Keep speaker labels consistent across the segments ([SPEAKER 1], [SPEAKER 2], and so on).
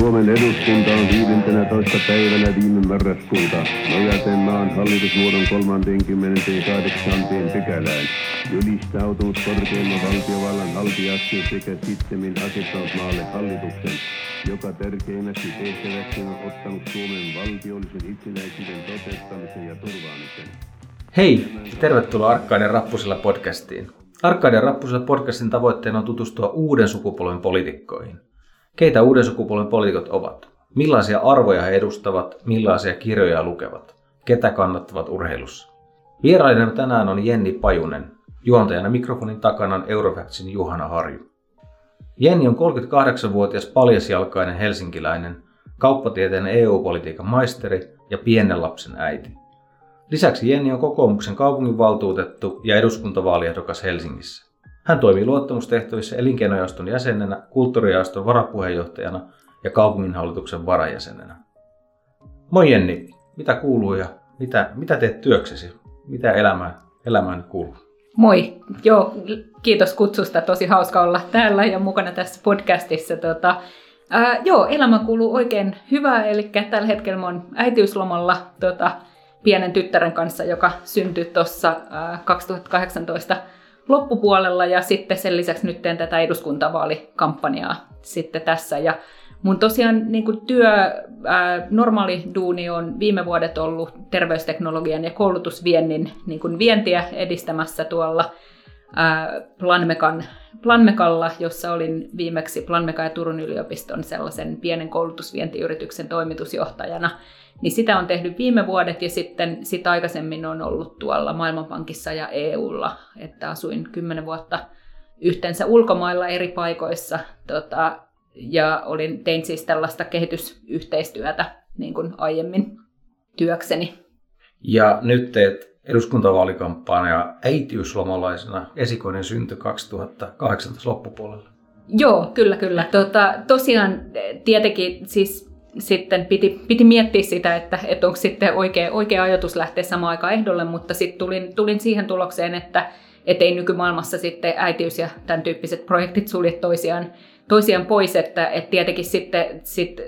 [SPEAKER 1] Suomen eduskunta on 15. päivänä viime marraskuuta nojaten maan hallitusmuodon 38. pykälään ylistautunut korkeimman valtiovallan haltijaksi sekä sittemmin asettanut maalle hallituksen, joka tärkeimmäksi tehtäväksi on ottanut Suomen valtiollisen itsenäisyyden toteuttamisen ja turvaamisen.
[SPEAKER 2] Hei, tervetuloa Arkkaiden rappusilla podcastiin. Arkkaiden rappusilla podcastin tavoitteena on tutustua uuden sukupolven poliitikkoihin – Keitä uuden sukupolven poliitikot ovat? Millaisia arvoja he edustavat? Millaisia kirjoja lukevat? Ketä kannattavat urheilussa? Vierailina tänään on Jenni Pajunen. Juontajana mikrofonin takana on Eurofactsin Juhana Harju. Jenni on 38-vuotias paljasjalkainen helsinkiläinen, kauppatieteen EU-politiikan maisteri ja pienen lapsen äiti. Lisäksi Jenni on kokoomuksen kaupunginvaltuutettu ja eduskuntavaaliehdokas Helsingissä. Hän toimii luottamustehtävissä elinkeinojaoston jäsenenä, kulttuurijaoston varapuheenjohtajana ja kaupunginhallituksen varajäsenenä. Moi Jenni, mitä kuuluu ja mitä, mitä teet työksesi? Mitä elämään, elämään kuuluu?
[SPEAKER 3] Moi, joo, kiitos kutsusta. Tosi hauska olla täällä ja mukana tässä podcastissa. Tota, ää, joo, elämä kuuluu oikein hyvää, eli tällä hetkellä mä oon äitiyslomalla tota, pienen tyttären kanssa, joka syntyi tuossa 2018 loppupuolella ja sitten sen lisäksi nyt teen tätä eduskuntavaalikampanjaa sitten tässä. Ja mun tosiaan niin kuin työ, ää, normaali duuni on viime vuodet ollut terveysteknologian ja koulutusviennin niin kuin vientiä edistämässä tuolla Planmekan, Planmekalla, jossa olin viimeksi Planmekan ja Turun yliopiston sellaisen pienen koulutusvientiyrityksen toimitusjohtajana – niin sitä on tehnyt viime vuodet ja sitten sit aikaisemmin on ollut tuolla Maailmanpankissa ja EUlla, että asuin kymmenen vuotta yhteensä ulkomailla eri paikoissa tota, ja olin, tein siis tällaista kehitysyhteistyötä niin kuin aiemmin työkseni.
[SPEAKER 2] Ja nyt teet eduskuntavaalikampanja äitiyslomalaisena esikoinen synty 2018 loppupuolella.
[SPEAKER 3] Joo, kyllä, kyllä. Tota, tosiaan tietenkin siis sitten piti, piti miettiä sitä, että, että onko sitten oikea, oikea ajatus lähteä samaan aikaan ehdolle, mutta sitten tulin, tulin siihen tulokseen, että et ei nykymaailmassa sitten äitiys ja tämän tyyppiset projektit sulje toisiaan, toisiaan pois, että et tietenkin sitten sit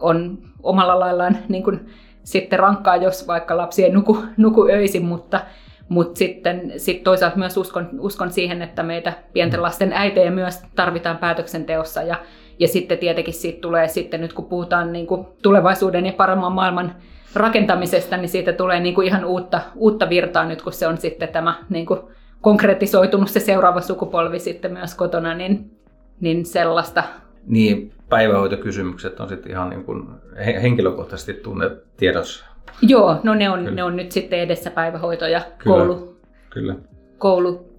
[SPEAKER 3] on omalla laillaan niin kuin, sitten rankkaa, jos vaikka lapsi ei nuku, nuku öisin, mutta, mutta sitten sit toisaalta myös uskon, uskon siihen, että meitä pienten lasten äitejä myös tarvitaan päätöksenteossa ja ja sitten tietenkin siitä tulee sitten, nyt kun puhutaan niin kuin tulevaisuuden ja paremman maailman rakentamisesta, niin siitä tulee niin kuin ihan uutta, uutta virtaa nyt, kun se on sitten tämä niin kuin konkretisoitunut se seuraava sukupolvi sitten myös kotona, niin, niin sellaista.
[SPEAKER 2] Niin, päivähoitokysymykset on sitten ihan niin kuin henkilökohtaisesti tunnet tiedossa.
[SPEAKER 3] Joo, no ne on, ne on nyt sitten edessä päivähoito ja
[SPEAKER 2] kyllä,
[SPEAKER 3] koulu.
[SPEAKER 2] Kyllä.
[SPEAKER 3] koulu.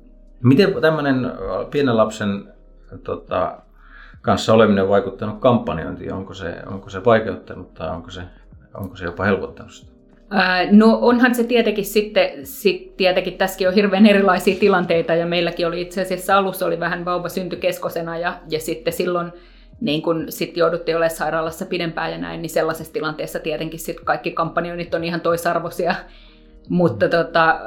[SPEAKER 2] Miten tämmöinen pienen lapsen tota, kanssa oleminen vaikuttanut kampanjointiin? Onko se, onko se vaikeuttanut tai onko se, onko se jopa helpottanut sitä?
[SPEAKER 3] No onhan se tietenkin sitten, sit tietenkin tässäkin on hirveän erilaisia tilanteita ja meilläkin oli itse asiassa alussa oli vähän vauva syntykeskosena ja, ja sitten silloin niin kun sit jouduttiin olemaan sairaalassa pidempään ja näin, niin sellaisessa tilanteessa tietenkin sit kaikki kampanjoinnit on ihan toisarvoisia. Mutta tota,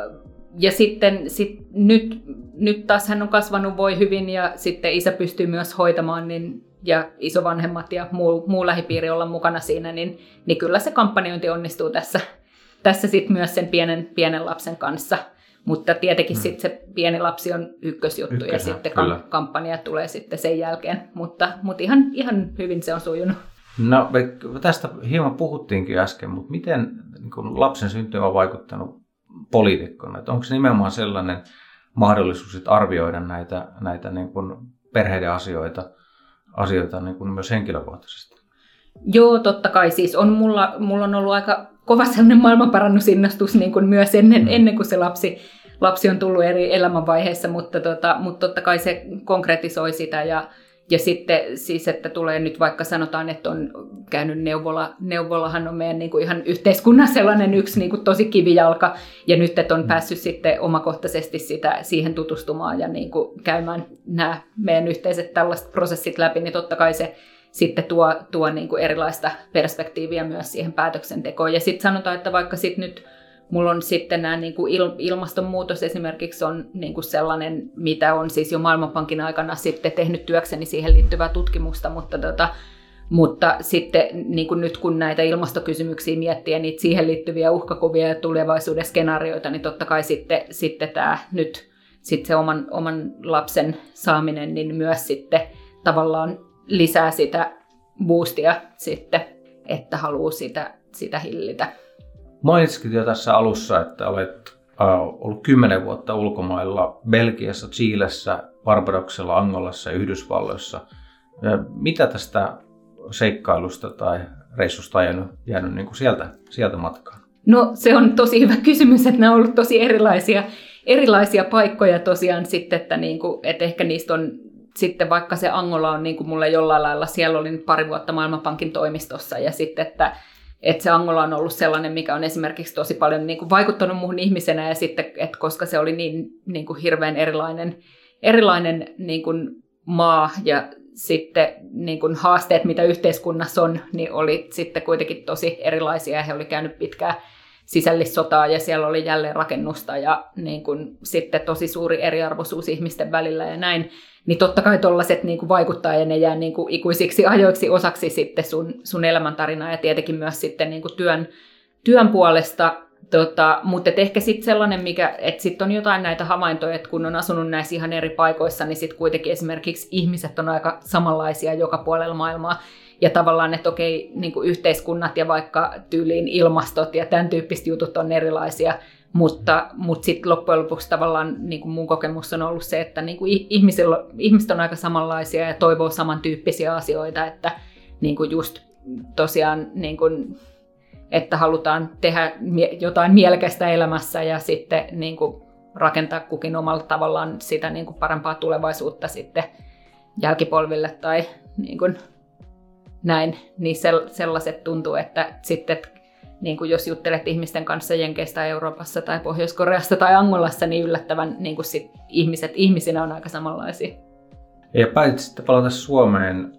[SPEAKER 3] ja sitten sit nyt, nyt taas hän on kasvanut, voi hyvin ja sitten isä pystyy myös hoitamaan niin, ja isovanhemmat ja muu, muu lähipiiri olla mukana siinä, niin, niin kyllä se kampanjointi onnistuu tässä, tässä sitten myös sen pienen, pienen lapsen kanssa. Mutta tietenkin hmm. sitten se pieni lapsi on ykkösjuttu Ykkösen, ja sitten kyllä. kampanja tulee sitten sen jälkeen. Mutta, mutta ihan, ihan hyvin se on sujunut.
[SPEAKER 2] No tästä hieman puhuttiinkin äsken, mutta miten niin lapsen synty on vaikuttanut poliitikkona? Onko se nimenomaan sellainen mahdollisuus että arvioida näitä, näitä niin kuin perheiden asioita, asioita niin kuin myös henkilökohtaisesti?
[SPEAKER 3] Joo, totta kai. Siis on mulla, mulla on ollut aika kova sellainen maailmanparannusinnostus niin kuin myös ennen, mm. ennen kuin se lapsi, lapsi on tullut eri elämänvaiheessa, mutta, tota, mutta totta kai se konkretisoi sitä ja, ja sitten siis, että tulee nyt vaikka sanotaan, että on käynyt neuvola. Neuvolahan on meidän niin kuin ihan yhteiskunnan sellainen yksi niin kuin tosi kivijalka. Ja nyt, että on mm. päässyt sitten omakohtaisesti sitä, siihen tutustumaan ja niin kuin käymään nämä meidän yhteiset tällaiset prosessit läpi, niin totta kai se sitten tuo, tuo niin kuin erilaista perspektiiviä myös siihen päätöksentekoon. Ja sitten sanotaan, että vaikka sitten nyt Mulla on sitten nämä niin kuin ilmastonmuutos esimerkiksi on niin kuin sellainen, mitä on siis jo Maailmanpankin aikana sitten tehnyt työkseni siihen liittyvää tutkimusta, mutta tota, Mutta sitten niin kuin nyt kun näitä ilmastokysymyksiä miettii ja niitä siihen liittyviä uhkakuvia ja tulevaisuuden skenaarioita, niin totta kai sitten, sitten tämä nyt sitten se oman, oman lapsen saaminen niin myös sitten tavallaan lisää sitä boostia sitten, että haluaa sitä, sitä hillitä.
[SPEAKER 2] Mainitsit jo tässä alussa, että olet ollut kymmenen vuotta ulkomailla Belgiassa, Chiilessä, Barbadoksella, Angolassa ja Yhdysvalloissa. Mitä tästä seikkailusta tai reissusta on jäänyt, jäänyt niin kuin sieltä, sieltä matkaan?
[SPEAKER 3] No se on tosi hyvä kysymys, että nämä on ollut tosi erilaisia, erilaisia paikkoja tosiaan sitten, että, niin kuin, että ehkä niistä on sitten vaikka se Angola on niin kuin mulle jollain lailla, siellä olin pari vuotta Maailmanpankin toimistossa ja sitten, että, että se Angola on ollut sellainen, mikä on esimerkiksi tosi paljon niin kuin vaikuttanut muuhun ihmisenä ja sitten, että koska se oli niin, niin kuin hirveän erilainen, erilainen niin kuin maa ja sitten niin kuin haasteet, mitä yhteiskunnassa on, niin oli sitten kuitenkin tosi erilaisia. He oli käynyt pitkää sisällissotaa ja siellä oli jälleen rakennusta ja niin kuin sitten tosi suuri eriarvoisuus ihmisten välillä ja näin. Niin totta kai tollaiset niin kuin vaikuttaa ja ne jää niin kuin ikuisiksi ajoiksi osaksi sitten sun, sun elämäntarinaa ja tietenkin myös sitten niin kuin työn, työn puolesta Tota, mutta ehkä sitten sellainen, mikä, että sitten on jotain näitä havaintoja, että kun on asunut näissä ihan eri paikoissa, niin sitten kuitenkin esimerkiksi ihmiset on aika samanlaisia joka puolella maailmaa. Ja tavallaan, että okei, niin kuin yhteiskunnat ja vaikka tyyliin ilmastot ja tämän tyyppiset jutut on erilaisia, mutta, mutta sitten loppujen lopuksi tavallaan niin kuin mun kokemus on ollut se, että niin kuin ihmisillä, ihmiset on aika samanlaisia ja toivoo samantyyppisiä asioita, että niin kuin just tosiaan niin kuin että halutaan tehdä jotain mielekästä elämässä ja sitten niin kuin rakentaa kukin omalla tavallaan sitä niin kuin parempaa tulevaisuutta sitten jälkipolville tai niin kuin näin, niin sellaiset tuntuu, että sitten niin kuin jos juttelet ihmisten kanssa Jenkeistä Euroopassa tai Pohjois-Koreassa tai Angolassa, niin yllättävän niin kuin sit ihmiset ihmisinä on aika samanlaisia.
[SPEAKER 2] Ja päätit sitten palata Suomeen.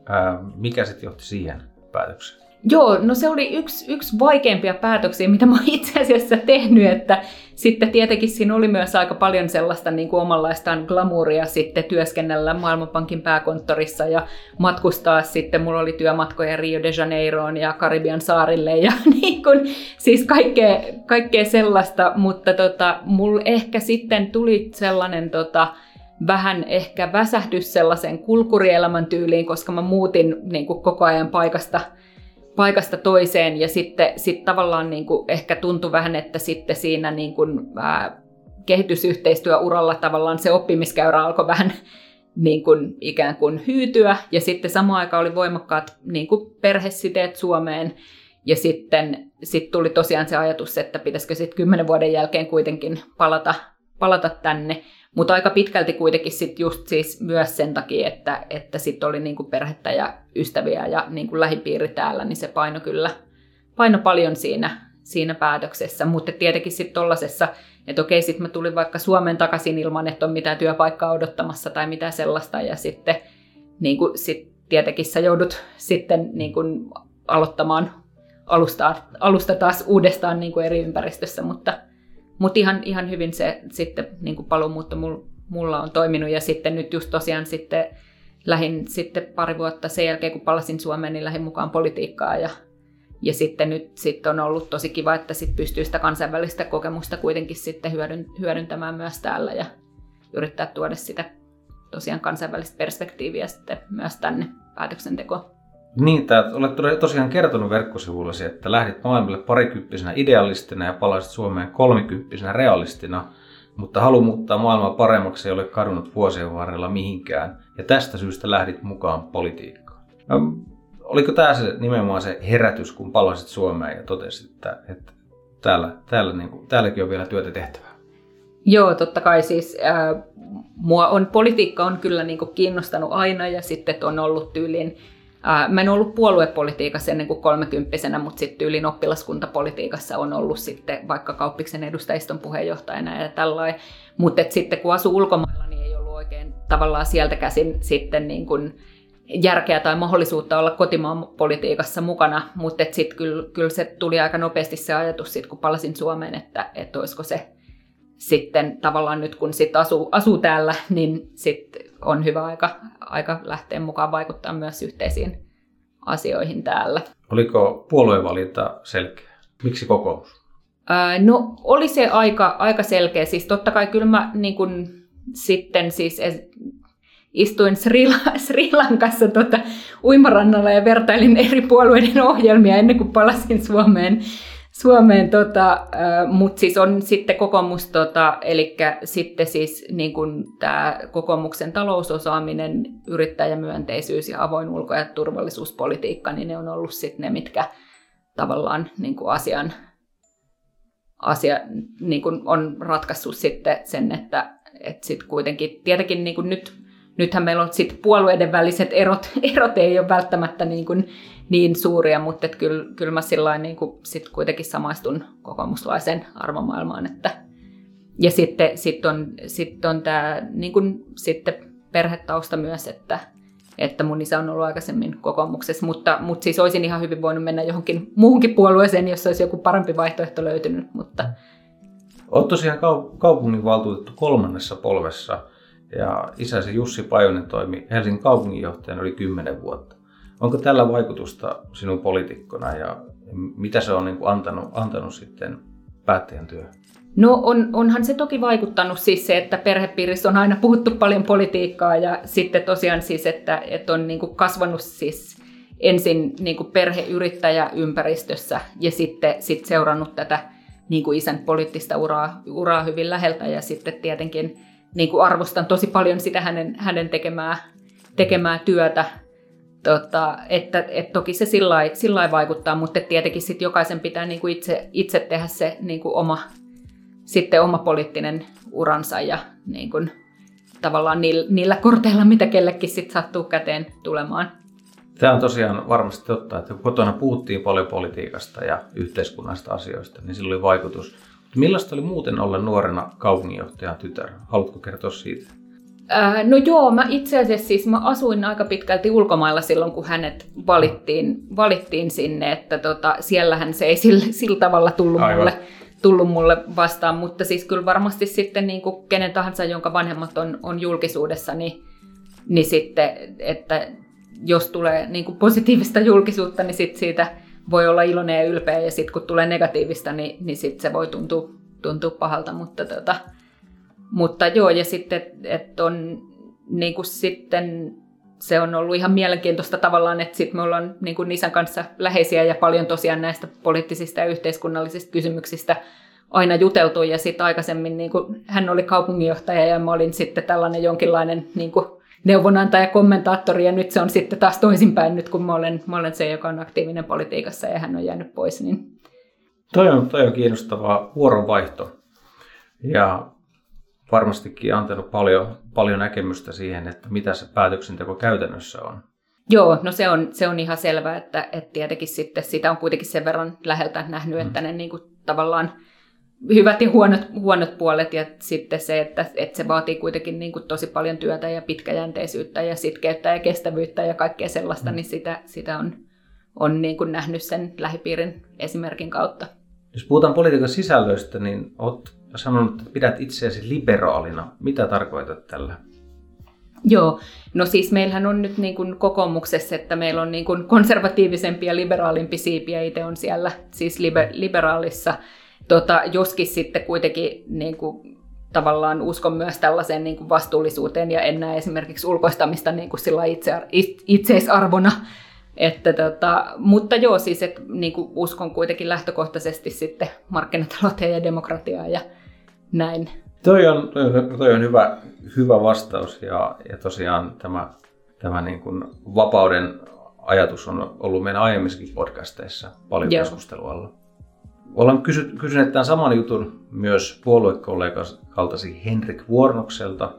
[SPEAKER 2] Mikä sitten johti siihen päätökseen?
[SPEAKER 3] Joo, no se oli yksi, yksi vaikeimpia päätöksiä, mitä mä itse asiassa tehnyt, että sitten tietenkin siinä oli myös aika paljon sellaista niin kuin omanlaistaan glamouria sitten työskennellä Maailmanpankin pääkonttorissa ja matkustaa sitten, mulla oli työmatkoja Rio de Janeiroon ja Karibian saarille ja niin kuin, siis kaikkea, kaikkea sellaista, mutta tota, mulla ehkä sitten tuli sellainen tota, vähän ehkä väsähdys sellaisen kulkurielämän tyyliin, koska mä muutin niin kuin koko ajan paikasta paikasta toiseen ja sitten sit tavallaan niin kuin ehkä tuntui vähän, että sitten siinä niin kuin, ää, kehitysyhteistyöuralla tavallaan se oppimiskäyrä alkoi vähän niin kuin ikään kuin hyytyä. Ja sitten samaan aikaan oli voimakkaat niin kuin perhesiteet Suomeen. Ja sitten sit tuli tosiaan se ajatus, että pitäisikö sitten kymmenen vuoden jälkeen kuitenkin palata, palata tänne. Mutta aika pitkälti kuitenkin sit just siis myös sen takia, että, että sit oli niinku perhettä ja ystäviä ja niinku lähipiiri täällä, niin se paino kyllä paino paljon siinä, siinä päätöksessä. Mutta tietenkin sitten tuollaisessa, että okei, sitten mä tulin vaikka Suomen takaisin ilman, että on mitään työpaikkaa odottamassa tai mitään sellaista. Ja sitten niin kuin, sit tietenkin sä joudut sitten niin kuin, aloittamaan alusta, alusta taas uudestaan niin kuin eri ympäristössä, mutta mutta ihan, ihan hyvin se sitten niin kuin paluumuutto mulla on toiminut ja sitten nyt just tosiaan sitten lähin sitten pari vuotta sen jälkeen, kun palasin Suomeen, niin lähin mukaan politiikkaa ja, ja sitten nyt sitten on ollut tosi kiva, että sit pystyy sitä kansainvälistä kokemusta kuitenkin sitten hyödyn, hyödyntämään myös täällä ja yrittää tuoda sitä tosiaan kansainvälistä perspektiiviä sitten myös tänne päätöksentekoon.
[SPEAKER 2] Niin, että olet tosiaan kertonut verkkosivuillasi, että lähdit maailmalle parikymppisenä idealistina ja palasit Suomeen kolmikymppisenä realistina, mutta halu muuttaa maailmaa paremmaksi ei ole kadonnut vuosien varrella mihinkään, ja tästä syystä lähdit mukaan politiikkaan. No, oliko tämä se, nimenomaan se herätys, kun palasit Suomeen ja totesit, että, että täällä, täällä, niin kuin, täälläkin on vielä työtä tehtävää?
[SPEAKER 3] Joo, totta kai siis äh, mua on, politiikka on kyllä niin kuin kiinnostanut aina ja sitten on ollut Mä en ollut puoluepolitiikassa ennen kuin kolmekymppisenä, mutta sitten tyylin oppilaskuntapolitiikassa on ollut sitten vaikka kauppiksen edustajiston puheenjohtajana ja tällainen. Mutta sitten kun asuu ulkomailla, niin ei ollut oikein tavallaan sieltä käsin sitten niin kuin järkeä tai mahdollisuutta olla kotimaan politiikassa mukana, mutta sitten kyllä, kyllä se tuli aika nopeasti se ajatus, sit, kun palasin Suomeen, että, että olisiko se sitten tavallaan nyt kun sit asuu, asuu täällä, niin sit on hyvä aika, aika lähteä mukaan vaikuttaa myös yhteisiin asioihin täällä.
[SPEAKER 2] Oliko puoluevalinta selkeä? Miksi kokoomus?
[SPEAKER 3] no oli se aika, aika selkeä. Siis totta kai kyllä mä niin kun, sitten siis istuin Sri, Sri Lankassa tota, uimarannalla ja vertailin eri puolueiden ohjelmia ennen kuin palasin Suomeen. Suomeen tota, mutta siis on sitten kokoomus, tota, eli sitten siis niin kun tämä kokoomuksen talousosaaminen, yrittäjämyönteisyys ja avoin ulko- ja turvallisuuspolitiikka, niin ne on ollut sitten ne, mitkä tavallaan niin asian, asia niin on ratkaissut sitten sen, että, että sitten kuitenkin, tietenkin niin nyt nythän meillä on sit puolueiden väliset erot, erot ei ole välttämättä niin, kuin niin suuria, mutta kyllä, kyllä mä sillain niin kuin sit kuitenkin samaistun kokoomuslaisen arvomaailmaan. Että, ja sitten sit on, sit on tämä niin kuin, sitten perhetausta myös, että, että mun isä on ollut aikaisemmin kokoomuksessa, mutta, mutta siis olisin ihan hyvin voinut mennä johonkin muuhunkin puolueeseen, jos olisi joku parempi vaihtoehto löytynyt. Mutta...
[SPEAKER 2] Olet tosiaan kaupunginvaltuutettu kolmannessa polvessa – ja isäsi Jussi Pajunen toimi Helsingin kaupunginjohtajana yli 10 vuotta. Onko tällä vaikutusta sinun poliitikkona ja mitä se on niin kuin antanut, antanut sitten päättäjän työhön?
[SPEAKER 3] No on, onhan se toki vaikuttanut siis se, että perhepiirissä on aina puhuttu paljon politiikkaa ja sitten tosiaan siis, että, että on niin kuin kasvanut siis ensin niin kuin perheyrittäjäympäristössä ja sitten sit seurannut tätä niin kuin isän poliittista uraa, uraa hyvin läheltä ja sitten tietenkin niin kuin arvostan tosi paljon sitä hänen, hänen tekemää, tekemää työtä. Tota, että, et toki se sillä vaikuttaa, mutta tietenkin sit jokaisen pitää niin kuin itse, itse tehdä se niin kuin oma, sitten oma poliittinen uransa ja niin kuin, tavallaan niillä, niillä korteilla, mitä kellekin sit sattuu käteen tulemaan.
[SPEAKER 2] Tämä on tosiaan varmasti totta, että kun kotona puhuttiin paljon politiikasta ja yhteiskunnasta asioista, niin sillä oli vaikutus Millaista oli muuten olla nuorena kaupunginjohtajan tytär? Haluatko kertoa siitä?
[SPEAKER 3] Äh, no joo, mä itse asiassa siis mä asuin aika pitkälti ulkomailla silloin, kun hänet valittiin, valittiin sinne, että tota, siellähän se ei sillä, sillä tavalla tullut mulle, tullut mulle vastaan, mutta siis kyllä varmasti sitten niin kuin kenen tahansa, jonka vanhemmat on, on julkisuudessa, niin, niin sitten, että jos tulee niin kuin positiivista julkisuutta, niin sit siitä voi olla iloinen ja ylpeä, ja sitten kun tulee negatiivista, niin, niin sit se voi tuntua, tuntua pahalta. Mutta, tota, mutta joo, ja sitten, että on niin kuin sitten se on ollut ihan mielenkiintoista tavallaan, että sit me ollaan niin kuin isän kanssa läheisiä ja paljon tosiaan näistä poliittisista ja yhteiskunnallisista kysymyksistä aina juteltu. Ja sitten aikaisemmin niin kuin, hän oli kaupunginjohtaja ja mä olin sitten tällainen jonkinlainen niin kuin, neuvonantaja, kommentaattori ja nyt se on sitten taas toisinpäin nyt kun mä olen, mä olen se, joka on aktiivinen politiikassa ja hän on jäänyt pois. Niin...
[SPEAKER 2] Toi on, toi on kiinnostava vuoronvaihto ja varmastikin antanut paljon, paljon näkemystä siihen, että mitä se päätöksenteko käytännössä on.
[SPEAKER 3] Joo, no se on, se on ihan selvää, että, että tietenkin sitten sitä on kuitenkin sen verran läheltä nähnyt, että mm. ne niin kuin tavallaan hyvät ja huonot, huonot puolet ja sitten se, että, että se vaatii kuitenkin niin kuin tosi paljon työtä ja pitkäjänteisyyttä ja sitkeyttä ja kestävyyttä ja kaikkea sellaista, mm. niin sitä, sitä on, on niin kuin nähnyt sen lähipiirin esimerkin kautta.
[SPEAKER 2] Jos puhutaan politiikan sisällöistä, niin olet sanonut, että pidät itseäsi liberaalina. Mitä tarkoitat tällä?
[SPEAKER 3] Joo, no siis meillähän on nyt niin kuin kokoomuksessa, että meillä on niin kuin konservatiivisempi ja liberaalimpi siipi ja itse on siellä siis liber- liberaalissa Tota, joskin sitten kuitenkin niin kuin, tavallaan uskon myös tällaiseen niin kuin vastuullisuuteen ja en näe esimerkiksi ulkoistamista niin kuin sillä itse, itseisarvona. Että tota, mutta joo, siis et, niin kuin uskon kuitenkin lähtökohtaisesti sitten markkinatalouteen ja demokratiaan ja näin.
[SPEAKER 2] Toi on, toi on hyvä, hyvä vastaus ja, ja tosiaan tämä, tämä niin kuin vapauden ajatus on ollut meidän aiemmissakin podcasteissa paljon Joo. keskustelua alla. Ollaan kysy- kysyneet tämän saman jutun myös puoluekollegaltasi Henrik Vuornokselta.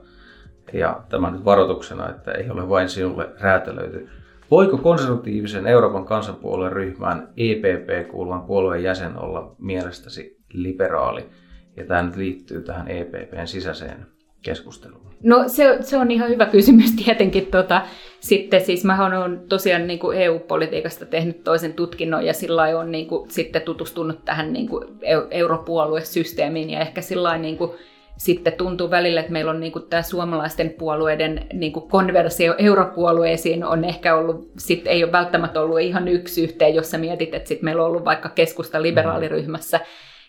[SPEAKER 2] Ja tämä nyt varoituksena, että ei ole vain sinulle räätälöity. Voiko konservatiivisen Euroopan kansanpuolueen ryhmään EPP kuuluvan puolueen jäsen olla mielestäsi liberaali? Ja tämä nyt liittyy tähän EPPn sisäiseen keskusteluun?
[SPEAKER 3] No se, se on ihan hyvä kysymys tietenkin. Tota, sitten siis mä olen tosiaan niin kuin EU-politiikasta tehnyt toisen tutkinnon ja sillä on niin kuin, sitten tutustunut tähän niin kuin europuoluesysteemiin ja ehkä sillä niin kuin, sitten tuntuu välillä, että meillä on niin tämä suomalaisten puolueiden niin konversio europuolueisiin on ehkä ollut, sit ei ole välttämättä ollut ihan yksi yhteen, jos sä mietit, että sit meillä on ollut vaikka keskusta liberaaliryhmässä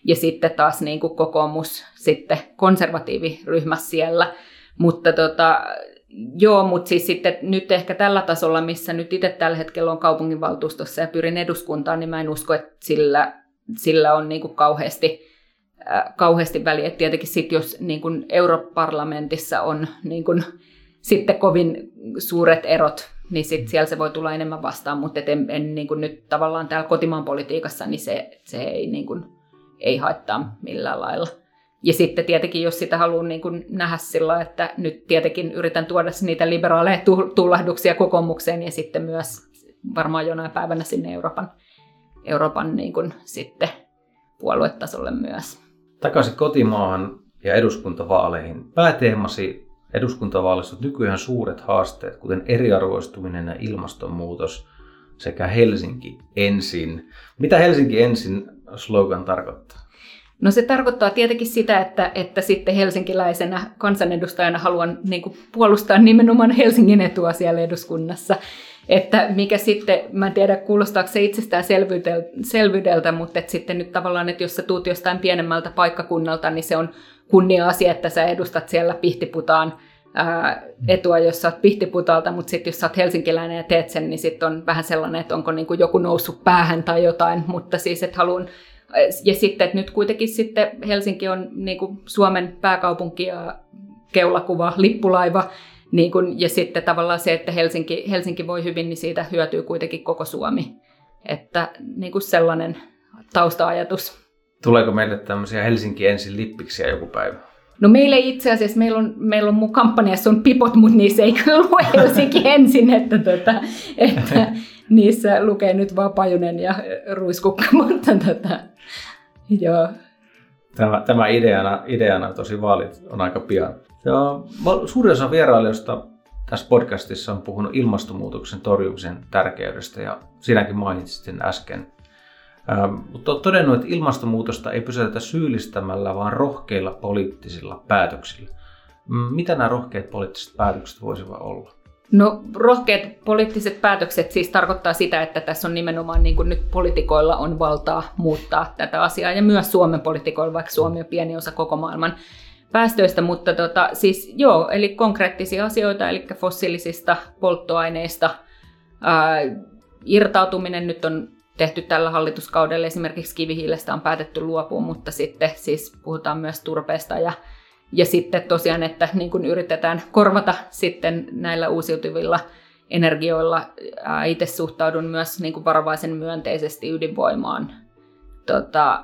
[SPEAKER 3] ja sitten taas niin kokoomus sitten konservatiiviryhmässä siellä. Mutta tota, Joo, mutta siis sitten nyt ehkä tällä tasolla, missä nyt itse tällä hetkellä on kaupunginvaltuustossa ja pyrin eduskuntaan, niin mä en usko, että sillä, sillä on niin kuin kauheasti, äh, kauheasti väliä. Et tietenkin sitten, jos niin kuin europarlamentissa on niin kuin, sitten kovin suuret erot, niin sit siellä se voi tulla enemmän vastaan, mutta en, en niin kuin nyt tavallaan täällä kotimaan politiikassa, niin se, se ei, niin kuin, ei haittaa millään lailla. Ja sitten tietenkin, jos sitä haluaa niin kuin nähdä sillä, että nyt tietenkin yritän tuoda niitä liberaaleja tullahduksia kokoomukseen ja sitten myös varmaan jonain päivänä sinne Euroopan, Euroopan niin kuin sitten puoluetasolle myös.
[SPEAKER 2] Takaisin kotimaahan ja eduskuntavaaleihin. Pääteemasi eduskuntavaaleissa on nykyään suuret haasteet, kuten eriarvoistuminen ja ilmastonmuutos sekä Helsinki ensin. Mitä Helsinki ensin slogan tarkoittaa?
[SPEAKER 3] No se tarkoittaa tietenkin sitä, että, että sitten helsinkiläisenä kansanedustajana haluan niin kuin, puolustaa nimenomaan Helsingin etua siellä eduskunnassa. Että mikä sitten, mä en tiedä kuulostaako se itsestään selvyydeltä, mutta että sitten nyt tavallaan, että jos sä tuut jostain pienemmältä paikkakunnalta, niin se on kunnia-asia, että sä edustat siellä Pihtiputaan ää, etua, jos sä oot Pihtiputalta, mutta sitten jos sä oot helsinkiläinen ja teet sen, niin sitten on vähän sellainen, että onko niin kuin joku noussut päähän tai jotain, mutta siis että haluan ja sitten, että nyt kuitenkin sitten Helsinki on niin kuin Suomen pääkaupunki ja keulakuva, lippulaiva, niin kuin, ja sitten tavallaan se, että Helsinki, Helsinki voi hyvin, niin siitä hyötyy kuitenkin koko Suomi. Että niin kuin sellainen tausta-ajatus.
[SPEAKER 2] Tuleeko meille tämmöisiä Helsinki ensin lippiksiä joku päivä?
[SPEAKER 3] No meille itse asiassa, meillä on, meillä on mun kampanjassa on pipot, mutta niissä ei lue Helsinki ensin, että, tota, että niissä lukee nyt vaan Pajunen ja Ruiskukka, mutta tota, joo.
[SPEAKER 2] Tämä, tämä ideana, ideana tosi vaalit on aika pian. Joo, suurin osa vierailijoista tässä podcastissa on puhunut ilmastonmuutoksen torjumisen tärkeydestä ja sinäkin mainitsit sen äsken. Mutta olet todennut, että ilmastonmuutosta ei pysäytetä syyllistämällä, vaan rohkeilla poliittisilla päätöksillä. Mitä nämä rohkeat poliittiset päätökset voisivat olla?
[SPEAKER 3] No rohkeat poliittiset päätökset siis tarkoittaa sitä, että tässä on nimenomaan niin kuin nyt politikoilla on valtaa muuttaa tätä asiaa ja myös Suomen politikoilla, vaikka Suomi on pieni osa koko maailman päästöistä, mutta tota, siis joo, eli konkreettisia asioita, eli fossiilisista polttoaineista ää, irtautuminen nyt on tehty tällä hallituskaudella, esimerkiksi kivihiilestä on päätetty luopua, mutta sitten siis puhutaan myös turpeesta ja ja sitten tosiaan, että niin kuin yritetään korvata sitten näillä uusiutuvilla energioilla. Itse suhtaudun myös niin kuin varovaisen myönteisesti ydinvoimaan tota,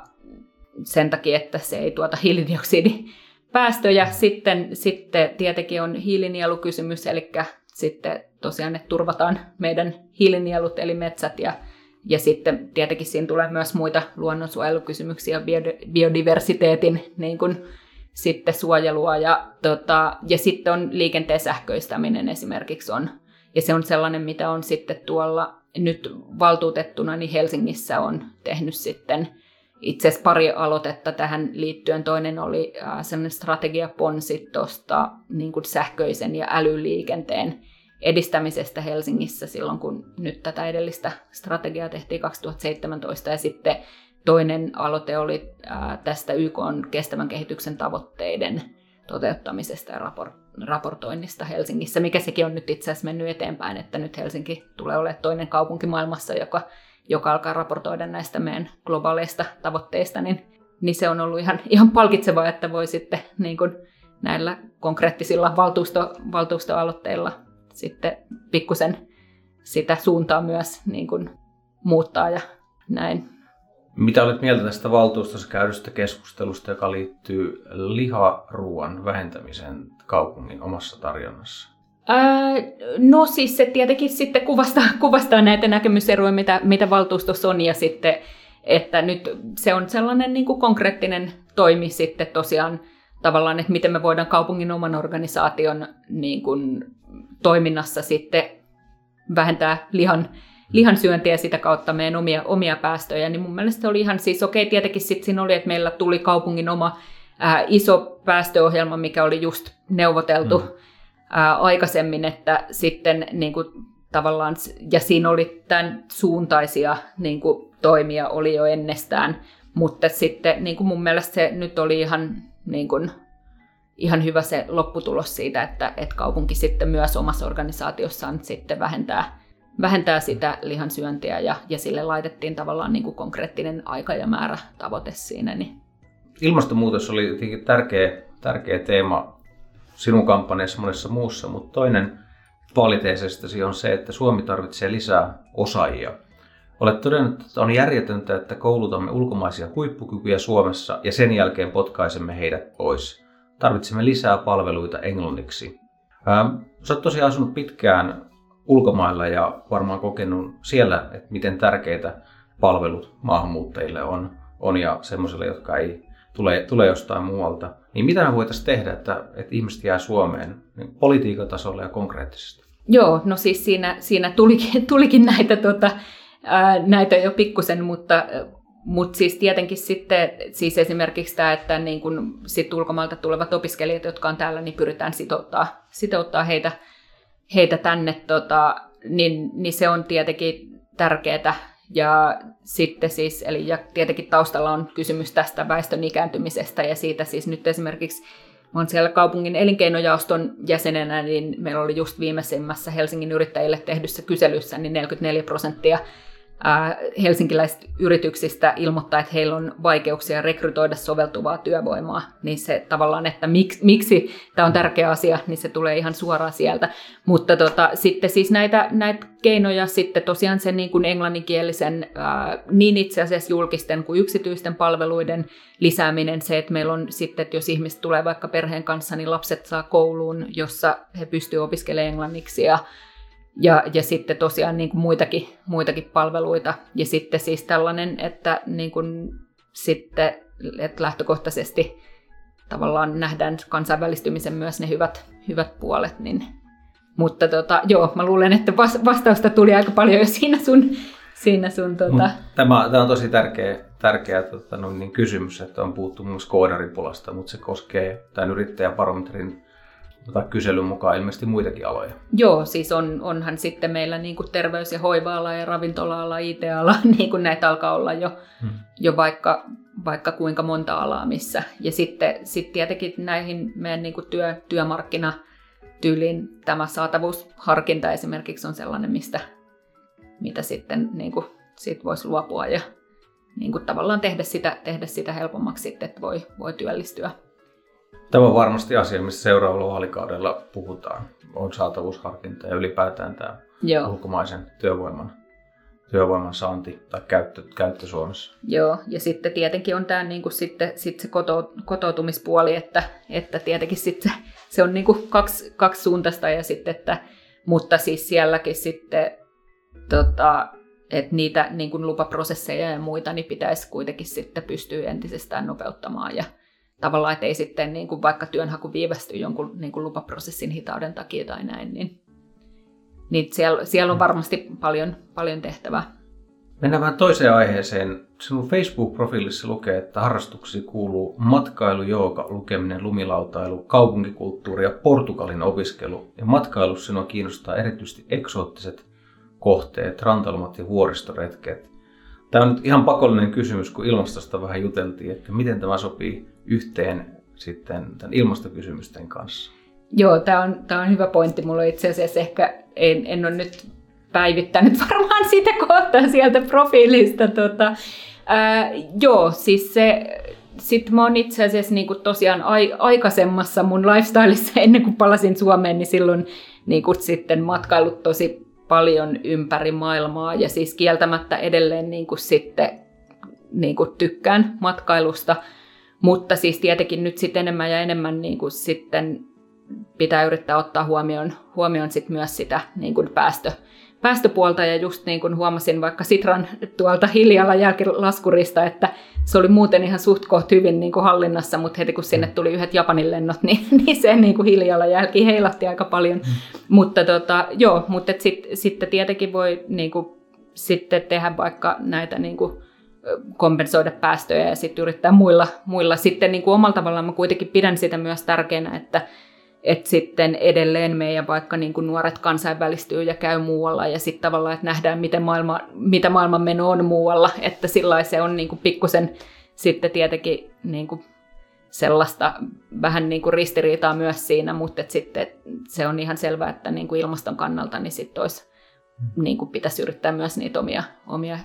[SPEAKER 3] sen takia, että se ei tuota hiilidioksidipäästöjä. Sitten, sitten tietenkin on hiilinielukysymys, eli sitten tosiaan, että turvataan meidän hiilinielut, eli metsät ja ja sitten tietenkin siinä tulee myös muita luonnonsuojelukysymyksiä, biodiversiteetin niin kuin sitten suojelua ja, tota, ja sitten on liikenteen sähköistäminen esimerkiksi on. Ja se on sellainen, mitä on sitten tuolla nyt valtuutettuna, niin Helsingissä on tehnyt sitten itse asiassa pari aloitetta tähän liittyen. Toinen oli äh, sellainen strategiaponsi tuosta niin sähköisen ja älyliikenteen edistämisestä Helsingissä silloin, kun nyt tätä edellistä strategiaa tehtiin 2017. Ja sitten Toinen aloite oli tästä YK on kestävän kehityksen tavoitteiden toteuttamisesta ja raportoinnista Helsingissä, mikä sekin on nyt itse asiassa mennyt eteenpäin, että nyt Helsinki tulee olemaan toinen kaupunki maailmassa, joka, joka alkaa raportoida näistä meidän globaaleista tavoitteista, niin, niin se on ollut ihan, ihan palkitsevaa, että voi sitten niin kuin näillä konkreettisilla valtuusto, valtuustoaloitteilla sitten pikkusen sitä suuntaa myös niin kuin muuttaa ja näin.
[SPEAKER 2] Mitä olet mieltä tästä valtuustossa käydystä keskustelusta, joka liittyy liharuuan vähentämiseen kaupungin omassa tarjonnassa?
[SPEAKER 3] Ää, no siis se tietenkin sitten kuvastaa, kuvastaa näitä näkemyseroja, mitä, mitä valtuustossa on, ja sitten, että nyt se on sellainen niin kuin konkreettinen toimi sitten tosiaan tavallaan, että miten me voidaan kaupungin oman organisaation niin kuin, toiminnassa sitten vähentää lihan lihansyöntiä ja sitä kautta meidän omia, omia päästöjä, niin mun mielestä oli ihan siis okei, okay, tietenkin sitten siinä oli, että meillä tuli kaupungin oma ää, iso päästöohjelma, mikä oli just neuvoteltu mm. ää, aikaisemmin, että sitten niin kuin, tavallaan, ja siinä oli tämän suuntaisia niin kuin, toimia oli jo ennestään, mutta sitten niin kuin mun mielestä se nyt oli ihan, niin kuin, ihan hyvä se lopputulos siitä, että, että kaupunki sitten myös omassa organisaatiossaan sitten vähentää, vähentää sitä lihansyöntiä ja, ja sille laitettiin tavallaan niin kuin konkreettinen aika ja määrä tavoite siinä. Niin.
[SPEAKER 2] Ilmastonmuutos oli jotenkin tärkeä, tärkeä teema sinun kampanjassa monessa muussa, mutta toinen vaaliteesestasi on se, että Suomi tarvitsee lisää osaajia. Olet todennut, että on järjetöntä, että koulutamme ulkomaisia huippukykyjä Suomessa ja sen jälkeen potkaisemme heidät pois. Tarvitsemme lisää palveluita englanniksi. Ähm, sä oot tosiaan asunut pitkään ulkomailla ja varmaan kokenut siellä, että miten tärkeitä palvelut maahanmuuttajille on, on ja semmoisille, jotka ei tule, tule jostain muualta. Niin mitä me voitaisiin tehdä, että, että ihmiset jää Suomeen niin politiikan tasolla ja konkreettisesti?
[SPEAKER 3] Joo, no siis siinä, siinä tulikin, tulikin näitä, tota, ää, näitä jo pikkusen, mutta, mutta siis tietenkin sitten siis esimerkiksi tämä, että niin kun sit ulkomailta tulevat opiskelijat, jotka on täällä, niin pyritään sitouttaa, sitouttaa heitä, heitä tänne, tota, niin, niin se on tietenkin tärkeää. Ja sitten siis, eli ja tietenkin taustalla on kysymys tästä väestön ikääntymisestä ja siitä siis nyt esimerkiksi Mä olen siellä kaupungin elinkeinojaoston jäsenenä, niin meillä oli just viimeisimmässä Helsingin yrittäjille tehdyssä kyselyssä niin 44 prosenttia helsinkiläisistä yrityksistä ilmoittaa, että heillä on vaikeuksia rekrytoida soveltuvaa työvoimaa, niin se tavallaan, että miksi, miksi tämä on tärkeä asia, niin se tulee ihan suoraan sieltä. Mutta tota, sitten siis näitä, näitä keinoja sitten tosiaan sen niin kuin englanninkielisen ää, niin itse asiassa julkisten kuin yksityisten palveluiden lisääminen, se, että meillä on sitten, että jos ihmiset tulee vaikka perheen kanssa, niin lapset saa kouluun, jossa he pystyvät opiskelemaan englanniksi ja ja, ja sitten tosiaan niin kuin muitakin, muitakin palveluita. Ja sitten siis tällainen, että niin kuin sitten että lähtökohtaisesti tavallaan nähdään kansainvälistymisen myös ne hyvät, hyvät puolet. Niin. Mutta tota, joo, mä luulen, että vastausta tuli aika paljon jo siinä sun, siinä sun tota...
[SPEAKER 2] tämä, tämä on tosi tärkeä, tärkeä tota, no, niin kysymys, että on puhuttu myös koodaripulasta, mutta se koskee tämän yrittäjäbarometrin tota kyselyn mukaan ilmeisesti muitakin aloja.
[SPEAKER 3] Joo, siis on, onhan sitten meillä niin kuin terveys- ja hoiva-ala ja ravintola-ala, IT-ala, niin kuin näitä alkaa olla jo, hmm. jo vaikka, vaikka kuinka monta alaa missä. Ja sitten sit tietenkin näihin meidän niin kuin työ, työmarkkina tyyliin tämä saatavuusharkinta esimerkiksi on sellainen, mistä, mitä sitten niin kuin, sit voisi luopua ja niin kuin tavallaan tehdä sitä, tehdä sitä helpommaksi, sitten, että voi, voi työllistyä
[SPEAKER 2] Tämä on varmasti asia, missä seuraavalla vaalikaudella puhutaan. On saatavuusharkinta ja ylipäätään tämä Joo. ulkomaisen työvoiman, työvoiman saanti tai käyttö, käyttö Suomessa.
[SPEAKER 3] Joo, ja sitten tietenkin on tämä niin kuin sitten, sitten se koto, kotoutumispuoli, että, että tietenkin sitten se on niin kuin kaksi, kaksi suuntaista, ja sitten, että, mutta siis sielläkin sitten tota, että niitä niin kuin lupaprosesseja ja muita niin pitäisi kuitenkin sitten pystyä entisestään nopeuttamaan ja, tavallaan, että ei sitten niin kuin vaikka työnhaku viivästy jonkun niin kuin lupaprosessin hitauden takia tai näin, niin, niin siellä, siellä on varmasti paljon, paljon tehtävää.
[SPEAKER 2] Mennään vähän toiseen aiheeseen. Sinun Facebook-profiilissa lukee, että harrastuksi kuuluu matkailu, jooga, lukeminen, lumilautailu, kaupunkikulttuuri ja Portugalin opiskelu. Ja matkailussa sinua kiinnostaa erityisesti eksoottiset kohteet, rantalomat ja vuoristoretket. Tämä on nyt ihan pakollinen kysymys, kun ilmastosta vähän juteltiin, että miten tämä sopii yhteen sitten tämän ilmastokysymysten kanssa.
[SPEAKER 3] Joo, tämä on, tämä on hyvä pointti. Mulla itse asiassa ehkä, en, en ole nyt päivittänyt varmaan sitä kohtaa sieltä profiilista. Tota, ää, joo, siis se, sitten mä oon itse asiassa niin tosiaan ai, aikaisemmassa mun lifestyleissa ennen kuin palasin Suomeen, niin silloin niin sitten matkailut tosi paljon ympäri maailmaa ja siis kieltämättä edelleen niin kuin sitten niin kuin tykkään matkailusta. Mutta siis tietenkin nyt sitten enemmän ja enemmän niin kuin sitten pitää yrittää ottaa huomioon, huomioon sit myös sitä niin kuin päästö, päästöpuolta. Ja just niin kuin huomasin vaikka Sitran tuolta hiljalla jälkilaskurista, että se oli muuten ihan suht koht hyvin niin kuin hallinnassa, mutta heti kun sinne tuli yhdet Japanin lennot, niin, niin se niin kuin hiljalla jälki heilatti aika paljon. Mm. Mutta tota, joo, mutta sitten sit tietenkin voi niin kuin, sitten tehdä vaikka näitä niin kuin, kompensoida päästöjä ja sitten yrittää muilla, muilla. Sitten niin kuin omalla tavallaan mä kuitenkin pidän sitä myös tärkeänä, että, että sitten edelleen meidän vaikka niin kuin nuoret kansainvälistyy ja käy muualla ja sitten tavallaan, että nähdään, miten maailma, mitä maailman meno on muualla, että sillä se on niin kuin pikkusen sitten tietenkin niin kuin sellaista vähän niin kuin ristiriitaa myös siinä, mutta että sitten se on ihan selvää, että niin kuin ilmaston kannalta niin sitten olisi, niin kuin pitäisi yrittää myös niitä omia, omia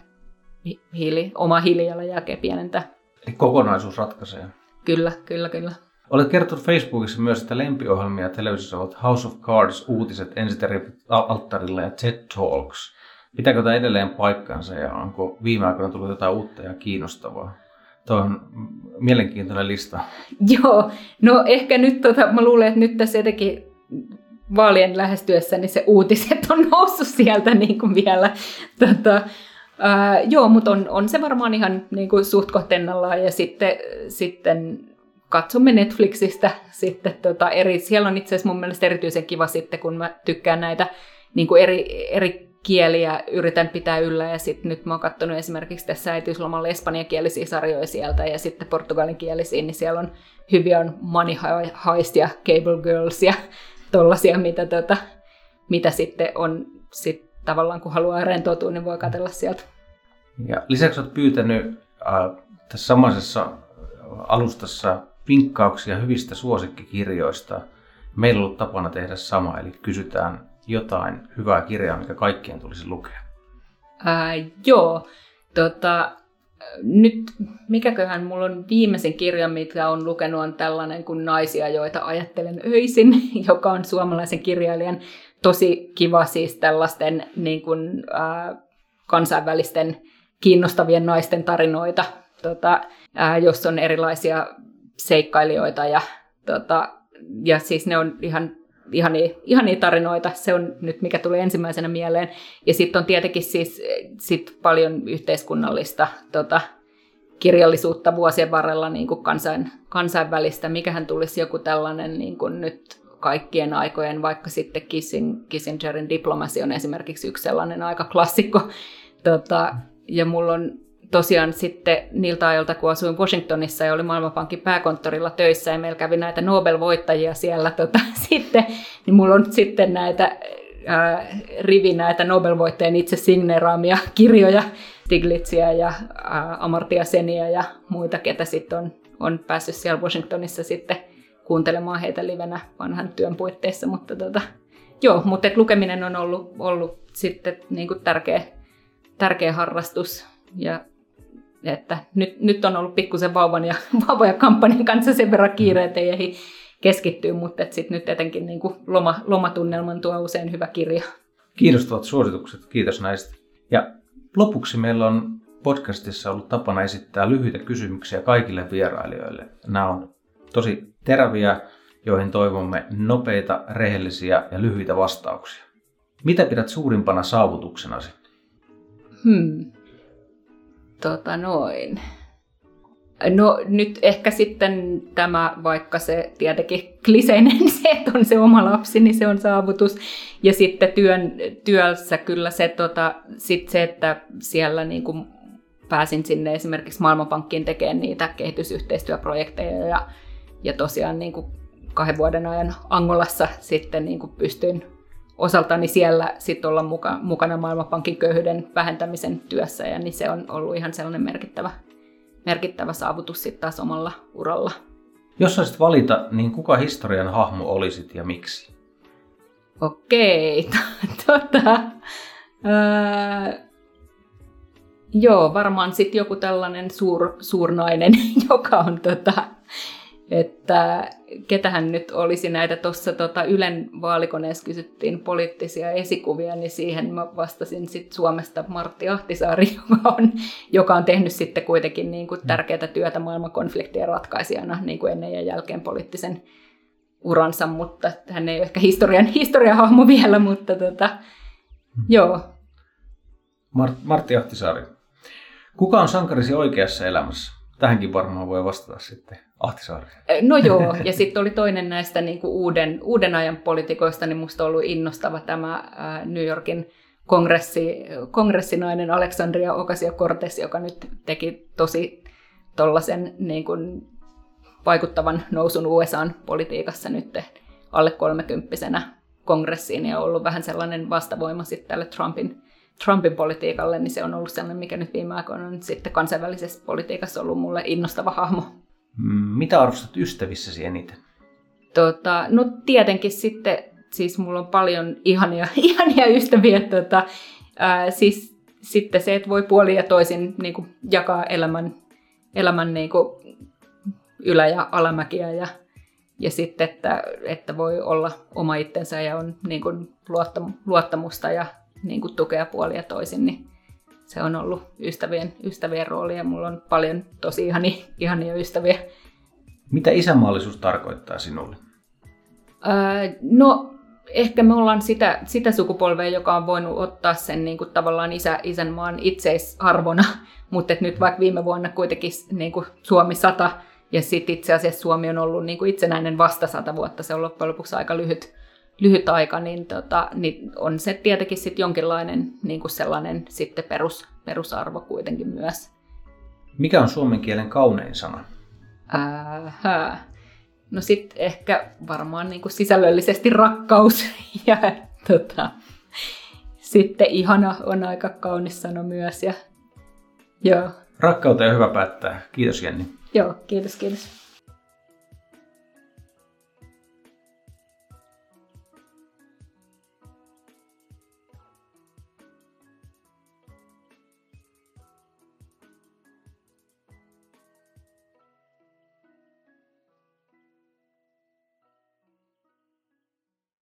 [SPEAKER 3] hiili, oma hiilijalanjälkeä pienentää.
[SPEAKER 2] Eli kokonaisuus ratkaisee.
[SPEAKER 3] Kyllä, kyllä, kyllä.
[SPEAKER 2] Olet kertonut Facebookissa myös, että lempiohjelmia televisiossa ovat House of Cards, uutiset, ensiteripit alttarilla ja TED Talks. Pitääkö tämä edelleen paikkansa ja onko viime aikoina tullut jotain uutta ja kiinnostavaa? Tuo on mielenkiintoinen lista.
[SPEAKER 3] Joo, no ehkä nyt tota, mä luulen, että nyt tässä etenkin vaalien lähestyessä, niin se uutiset on noussut sieltä niin kuin vielä. Tota, ää, joo, mutta on, on se varmaan ihan niin kuin suht ja sitten, sitten katsomme Netflixistä sitten tota eri, siellä on itse asiassa mun mielestä erityisen kiva sitten, kun mä tykkään näitä niin kuin eri, eri kieliä yritän pitää yllä ja sitten nyt mä oon katsonut esimerkiksi tässä äitiyslomalla espanjankielisiä sarjoja sieltä ja sitten portugalinkielisiä, niin siellä on hyviä on Money Heist ja Cable Girls ja tollasia, mitä, tota, mitä sitten on sit tavallaan kun haluaa rentoutua, niin voi katsella sieltä.
[SPEAKER 2] Ja lisäksi olet pyytänyt äh, tässä samaisessa alustassa vinkkauksia hyvistä suosikkikirjoista. Meillä on ollut tapana tehdä sama, eli kysytään jotain hyvää kirjaa, mikä kaikkien tulisi lukea.
[SPEAKER 3] Ää, joo, tota, nyt mikäköhän mulla on viimeisen kirja, mitä on lukenut, on tällainen kuin Naisia, joita ajattelen öisin, joka on suomalaisen kirjailijan tosi kiva siis tällaisten niin kuin, ää, kansainvälisten kiinnostavien naisten tarinoita, tota, ää, jos on erilaisia seikkailijoita ja, tota, ja siis ne on ihan ihania, ihania tarinoita. Se on nyt mikä tuli ensimmäisenä mieleen. Ja sitten on tietenkin siis sit paljon yhteiskunnallista tota, kirjallisuutta vuosien varrella niin kuin kansain, kansainvälistä. Mikähän tulisi joku tällainen niin kuin nyt kaikkien aikojen, vaikka sitten Kissingerin diplomasi on esimerkiksi yksi sellainen aika klassikko. Tota, ja mulla on tosiaan sitten niiltä ajoilta, kun asuin Washingtonissa ja oli Maailmanpankin pääkonttorilla töissä ja meillä kävi näitä Nobel-voittajia siellä tota, sitten, niin mulla on sitten näitä ää, rivi näitä Nobel-voittajien itse signeeraamia kirjoja, Stiglitzia ja ää, Amartya Senia ja muita, ketä sitten on, on päässyt siellä Washingtonissa sitten kuuntelemaan heitä livenä vanhan työn puitteissa, mutta tota, joo, mutta lukeminen on ollut, ollut sitten niin kuin tärkeä, tärkeä harrastus ja että nyt, nyt on ollut pikkusen vauvan ja, vauvan ja kampanjan kanssa sen verran kiire, että ei ehdi keskittyä, mutta sitten nyt etenkin niin kuin loma, lomatunnelman tuo usein hyvä kirja.
[SPEAKER 2] Kiinnostavat suositukset, kiitos näistä. Ja lopuksi meillä on podcastissa ollut tapana esittää lyhyitä kysymyksiä kaikille vierailijoille. Nämä on tosi teräviä, joihin toivomme nopeita, rehellisiä ja lyhyitä vastauksia. Mitä pidät suurimpana saavutuksenasi?
[SPEAKER 3] Hmm. Tota noin. No nyt ehkä sitten tämä, vaikka se tietenkin kliseinen se, että on se oma lapsi, niin se on saavutus. Ja sitten työn, työssä kyllä se, tota, sit se että siellä niin kuin pääsin sinne esimerkiksi Maailmanpankkiin tekemään niitä kehitysyhteistyöprojekteja ja, ja tosiaan niin kuin kahden vuoden ajan Angolassa sitten niin kuin pystyin osaltani siellä sit olla muka, mukana Maailmanpankin köyhyyden vähentämisen työssä, ja niin se on ollut ihan sellainen merkittävä, merkittävä saavutus sitten taas omalla uralla.
[SPEAKER 2] Jos saisit valita, niin kuka historian hahmo olisit ja miksi?
[SPEAKER 3] Okei, tota, öö, joo, varmaan sitten joku tällainen suur, suurnainen, joka on tota, että ketähän nyt olisi näitä tuossa tota Ylen vaalikoneessa kysyttiin poliittisia esikuvia, niin siihen mä vastasin sit Suomesta Martti Ahtisaari, joka on, joka on tehnyt sitten kuitenkin niin kuin tärkeää työtä maailmankonfliktien ratkaisijana niin kuin ennen ja jälkeen poliittisen uransa, mutta hän ei ole ehkä historian, historiahahmo vielä, mutta tota, hmm. joo.
[SPEAKER 2] Mart, Martti Ahtisaari, kuka on sankarisi oikeassa elämässä? Tähänkin varmaan voi vastata sitten Ahtisaari.
[SPEAKER 3] No joo, ja sitten oli toinen näistä niin kuin uuden, uuden ajan politikoista, niin musta on ollut innostava tämä New Yorkin kongressi, kongressinainen Alexandria Ocasio-Cortez, joka nyt teki tosi tollaisen niin vaikuttavan nousun USAn politiikassa nyt alle kolmekymppisenä kongressiin ja ollut vähän sellainen vastavoima sitten tälle Trumpin, Trumpin politiikalle, niin se on ollut sellainen, mikä nyt viime aikoina on sitten kansainvälisessä politiikassa ollut mulle innostava hahmo.
[SPEAKER 2] Mm, mitä arvostat ystävissäsi eniten?
[SPEAKER 3] Tota, no tietenkin sitten, siis mulla on paljon ihania, ihania ystäviä. Tota, ää, siis sitten se, että voi puoli ja toisin niin kuin, jakaa elämän, elämän niin kuin, ylä- ja alamäkiä ja, ja sitten, että, että voi olla oma itsensä ja on niin kuin, luottamusta ja niin kuin, tukea puoli ja toisin, niin se on ollut ystävien, ystävien rooli ja mulla on paljon tosi ihania, ihania ystäviä.
[SPEAKER 2] Mitä isänmaallisuus tarkoittaa sinulle?
[SPEAKER 3] Öö, no ehkä me ollaan sitä, sitä sukupolvea, joka on voinut ottaa sen niin kuin, tavallaan isä, isänmaan itseisarvona, mutta nyt vaikka viime vuonna kuitenkin niin kuin Suomi 100 ja sitten itse asiassa Suomi on ollut niin kuin itsenäinen vasta sata vuotta, se on loppujen lopuksi aika lyhyt, lyhyt aika, niin, tota, niin on se tietenkin sitten jonkinlainen niin kuin sellainen sitten perus, perusarvo kuitenkin myös.
[SPEAKER 2] Mikä on suomen kielen kaunein sana?
[SPEAKER 3] Ähä. No sitten ehkä varmaan niin kuin sisällöllisesti rakkaus ja tota, sitten ihana on aika kaunis sana myös. Ja, joo.
[SPEAKER 2] Rakkauteen hyvä päättää. Kiitos Jenni.
[SPEAKER 3] Joo, kiitos, kiitos.